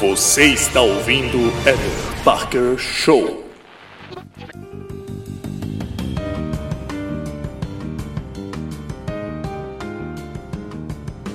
Você está ouvindo Eder Parker Show.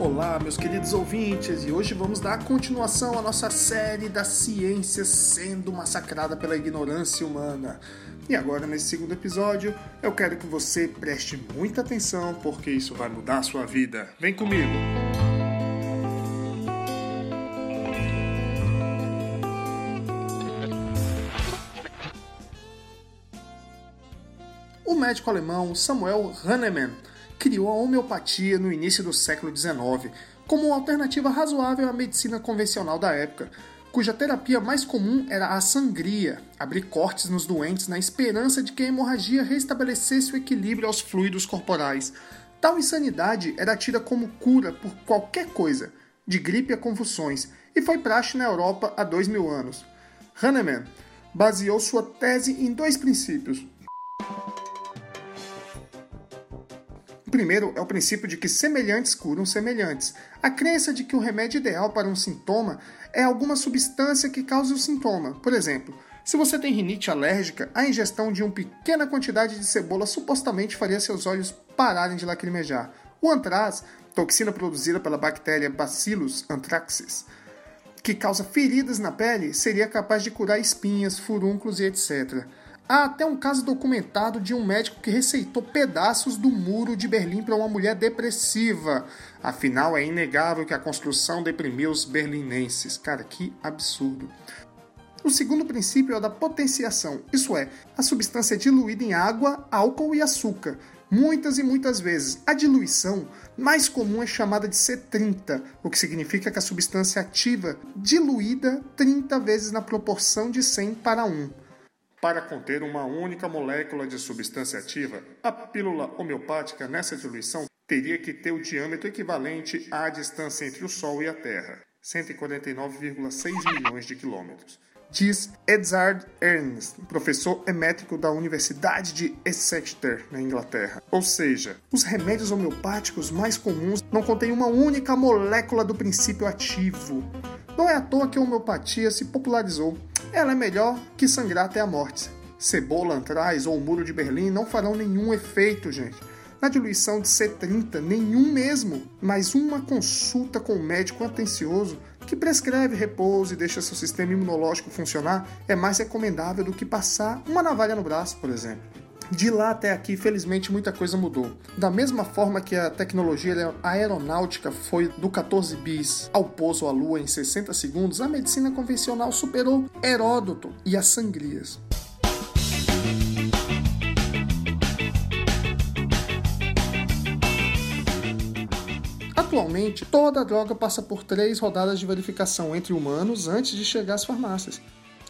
Olá, meus queridos ouvintes, e hoje vamos dar continuação à nossa série da ciência sendo massacrada pela ignorância humana. E agora, nesse segundo episódio, eu quero que você preste muita atenção, porque isso vai mudar a sua vida. Vem comigo! O médico alemão Samuel Hahnemann criou a homeopatia no início do século XIX como uma alternativa razoável à medicina convencional da época, cuja terapia mais comum era a sangria, abrir cortes nos doentes na esperança de que a hemorragia restabelecesse o equilíbrio aos fluidos corporais. Tal insanidade era tida como cura por qualquer coisa, de gripe a convulsões, e foi praxe na Europa há dois mil anos. Hahnemann baseou sua tese em dois princípios. O primeiro é o princípio de que semelhantes curam semelhantes. A crença de que o remédio ideal para um sintoma é alguma substância que cause o sintoma. Por exemplo, se você tem rinite alérgica, a ingestão de uma pequena quantidade de cebola supostamente faria seus olhos pararem de lacrimejar. O antraz, toxina produzida pela bactéria Bacillus anthracis, que causa feridas na pele, seria capaz de curar espinhas, furúnculos e etc. Há até um caso documentado de um médico que receitou pedaços do muro de Berlim para uma mulher depressiva. Afinal, é inegável que a construção deprimiu os berlinenses. Cara, que absurdo. O segundo princípio é o da potenciação, isso é, a substância é diluída em água, álcool e açúcar. Muitas e muitas vezes, a diluição mais comum é chamada de C30, o que significa que a substância ativa diluída 30 vezes na proporção de 100 para 1. Para conter uma única molécula de substância ativa, a pílula homeopática nessa diluição teria que ter o diâmetro equivalente à distância entre o Sol e a Terra, 149,6 milhões de quilômetros. Diz Edzard Ernst, professor emérito da Universidade de Exeter, na Inglaterra. Ou seja, os remédios homeopáticos mais comuns não contêm uma única molécula do princípio ativo. Não é à toa que a homeopatia se popularizou ela é melhor que sangrar até a morte. Cebola, antraz ou o muro de Berlim não farão nenhum efeito, gente. Na diluição de C30, nenhum mesmo, mas uma consulta com um médico atencioso que prescreve repouso e deixa seu sistema imunológico funcionar é mais recomendável do que passar uma navalha no braço, por exemplo. De lá até aqui, felizmente, muita coisa mudou. Da mesma forma que a tecnologia aeronáutica foi do 14 bis ao pouso à lua em 60 segundos, a medicina convencional superou Heródoto e as sangrias. Atualmente, toda droga passa por três rodadas de verificação entre humanos antes de chegar às farmácias.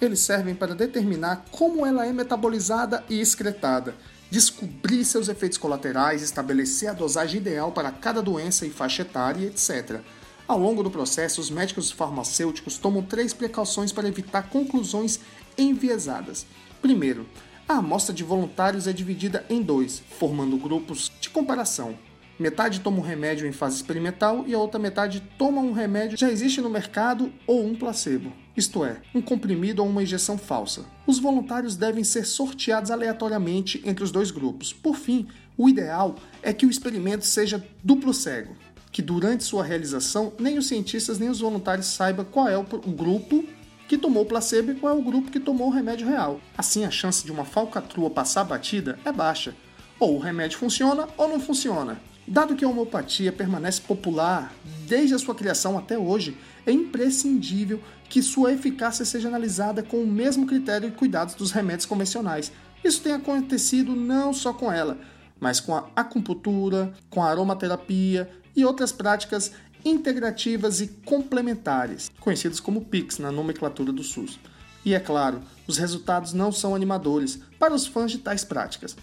Eles servem para determinar como ela é metabolizada e excretada, descobrir seus efeitos colaterais, estabelecer a dosagem ideal para cada doença e faixa etária, etc. Ao longo do processo, os médicos farmacêuticos tomam três precauções para evitar conclusões enviesadas. Primeiro, a amostra de voluntários é dividida em dois, formando grupos de comparação. Metade toma um remédio em fase experimental e a outra metade toma um remédio que já existe no mercado ou um placebo, isto é, um comprimido ou uma injeção falsa. Os voluntários devem ser sorteados aleatoriamente entre os dois grupos. Por fim, o ideal é que o experimento seja duplo cego, que durante sua realização nem os cientistas nem os voluntários saibam qual é o grupo que tomou o placebo e qual é o grupo que tomou o remédio real. Assim, a chance de uma falcatrua passar batida é baixa. Ou o remédio funciona ou não funciona. Dado que a homeopatia permanece popular desde a sua criação até hoje, é imprescindível que sua eficácia seja analisada com o mesmo critério e cuidados dos remédios convencionais. Isso tem acontecido não só com ela, mas com a acupuntura, com a aromaterapia e outras práticas integrativas e complementares, conhecidas como PICs na nomenclatura do SUS. E é claro, os resultados não são animadores para os fãs de tais práticas.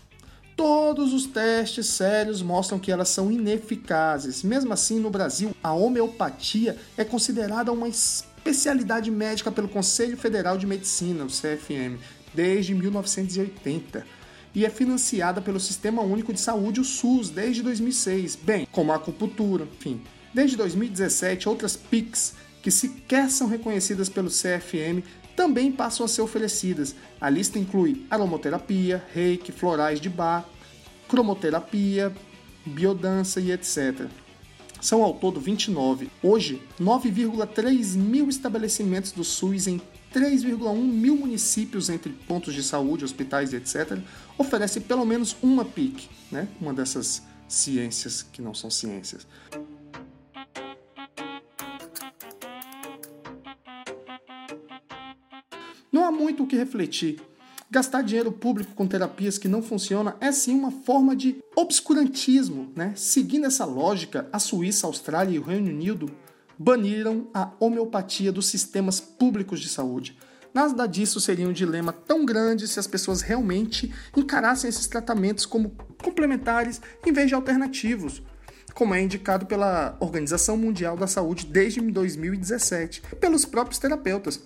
Todos os testes sérios mostram que elas são ineficazes. Mesmo assim, no Brasil, a homeopatia é considerada uma especialidade médica pelo Conselho Federal de Medicina, o CFM, desde 1980 e é financiada pelo Sistema Único de Saúde, o SUS, desde 2006, bem como a acupuntura, enfim. Desde 2017, outras PICs que sequer são reconhecidas pelo CFM também passam a ser oferecidas. A lista inclui aromoterapia, reiki, florais de bar, cromoterapia, biodança e etc. São ao todo 29. Hoje, 9,3 mil estabelecimentos do SUS em 3,1 mil municípios entre pontos de saúde, hospitais e etc. oferecem pelo menos uma PIC, né? uma dessas ciências que não são ciências. Muito o que refletir. Gastar dinheiro público com terapias que não funcionam é sim uma forma de obscurantismo. Né? Seguindo essa lógica, a Suíça, a Austrália e o Reino Unido baniram a homeopatia dos sistemas públicos de saúde. Nada disso seria um dilema tão grande se as pessoas realmente encarassem esses tratamentos como complementares em vez de alternativos, como é indicado pela Organização Mundial da Saúde desde 2017 e pelos próprios terapeutas.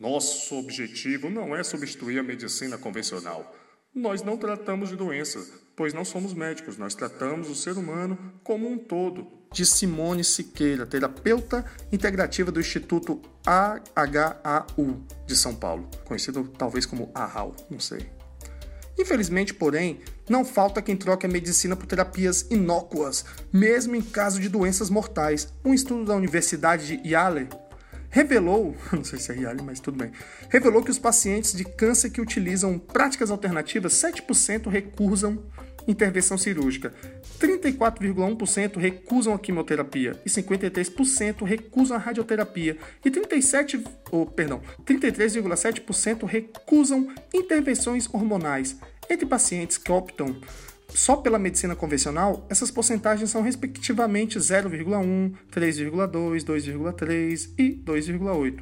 Nosso objetivo não é substituir a medicina convencional. Nós não tratamos de doenças, pois não somos médicos, nós tratamos o ser humano como um todo. De Simone Siqueira, terapeuta integrativa do Instituto AHAU de São Paulo, conhecido talvez como AHAU, não sei. Infelizmente, porém, não falta quem troque a medicina por terapias inócuas, mesmo em caso de doenças mortais. Um estudo da Universidade de Yale revelou, não sei se é Yale, mas tudo bem, revelou que os pacientes de câncer que utilizam práticas alternativas, 7% recusam intervenção cirúrgica, 34,1% recusam a quimioterapia e 53% recusam a radioterapia e 37, oh, perdão, 33,7% recusam intervenções hormonais. Entre pacientes que optam só pela medicina convencional, essas porcentagens são respectivamente 0,1, 3,2, 2,3 e 2,8.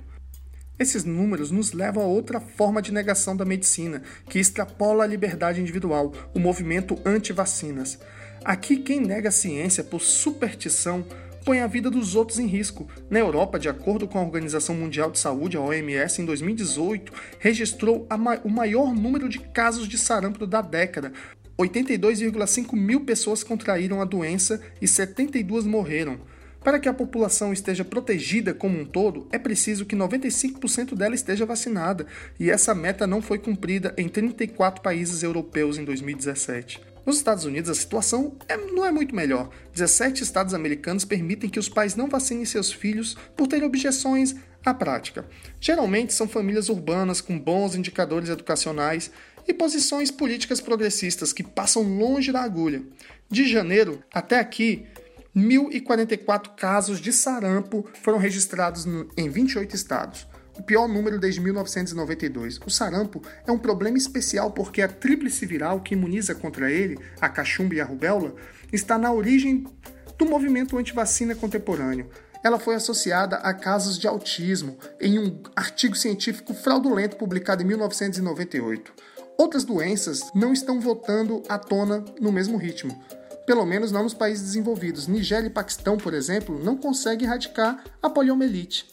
Esses números nos levam a outra forma de negação da medicina, que extrapola a liberdade individual, o movimento anti-vacinas. Aqui, quem nega a ciência por superstição põe a vida dos outros em risco. Na Europa, de acordo com a Organização Mundial de Saúde, a OMS, em 2018, registrou ma o maior número de casos de sarampo da década. 82,5 mil pessoas contraíram a doença e 72 morreram. Para que a população esteja protegida como um todo, é preciso que 95% dela esteja vacinada, e essa meta não foi cumprida em 34 países europeus em 2017. Nos Estados Unidos, a situação é, não é muito melhor. 17 estados americanos permitem que os pais não vacinem seus filhos por terem objeções à prática. Geralmente são famílias urbanas com bons indicadores educacionais e posições políticas progressistas que passam longe da agulha. De janeiro até aqui, 1.044 casos de sarampo foram registrados em 28 estados, o pior número desde 1992. O sarampo é um problema especial porque a tríplice viral que imuniza contra ele, a cachumba e a rubéola, está na origem do movimento antivacina contemporâneo. Ela foi associada a casos de autismo em um artigo científico fraudulento publicado em 1998. Outras doenças não estão voltando à tona no mesmo ritmo pelo menos não nos países desenvolvidos. Nigéria e Paquistão, por exemplo, não conseguem erradicar a poliomielite.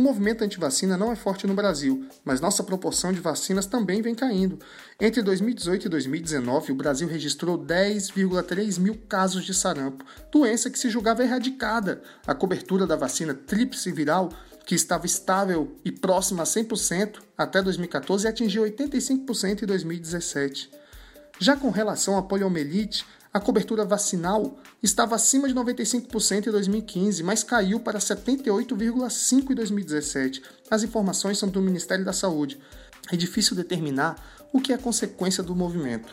O movimento anti-vacina não é forte no Brasil, mas nossa proporção de vacinas também vem caindo. Entre 2018 e 2019, o Brasil registrou 10,3 mil casos de sarampo, doença que se julgava erradicada. A cobertura da vacina tríplice viral, que estava estável e próxima a 100% até 2014, atingiu 85% em 2017. Já com relação à poliomielite, a cobertura vacinal estava acima de 95% em 2015, mas caiu para 78,5% em 2017. As informações são do Ministério da Saúde. É difícil determinar o que é consequência do movimento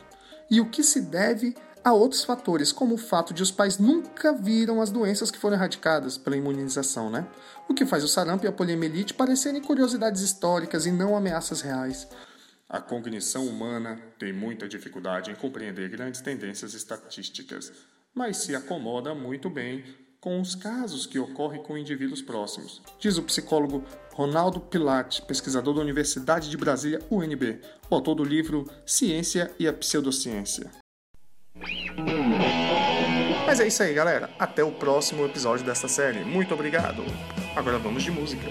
e o que se deve a outros fatores, como o fato de os pais nunca viram as doenças que foram erradicadas pela imunização, né? O que faz o sarampo e a poliomielite parecerem curiosidades históricas e não ameaças reais. A cognição humana tem muita dificuldade em compreender grandes tendências estatísticas, mas se acomoda muito bem com os casos que ocorrem com indivíduos próximos, diz o psicólogo Ronaldo Pilate, pesquisador da Universidade de Brasília, UNB, autor do livro Ciência e a Pseudociência. Mas é isso aí, galera. Até o próximo episódio dessa série. Muito obrigado. Agora vamos de música.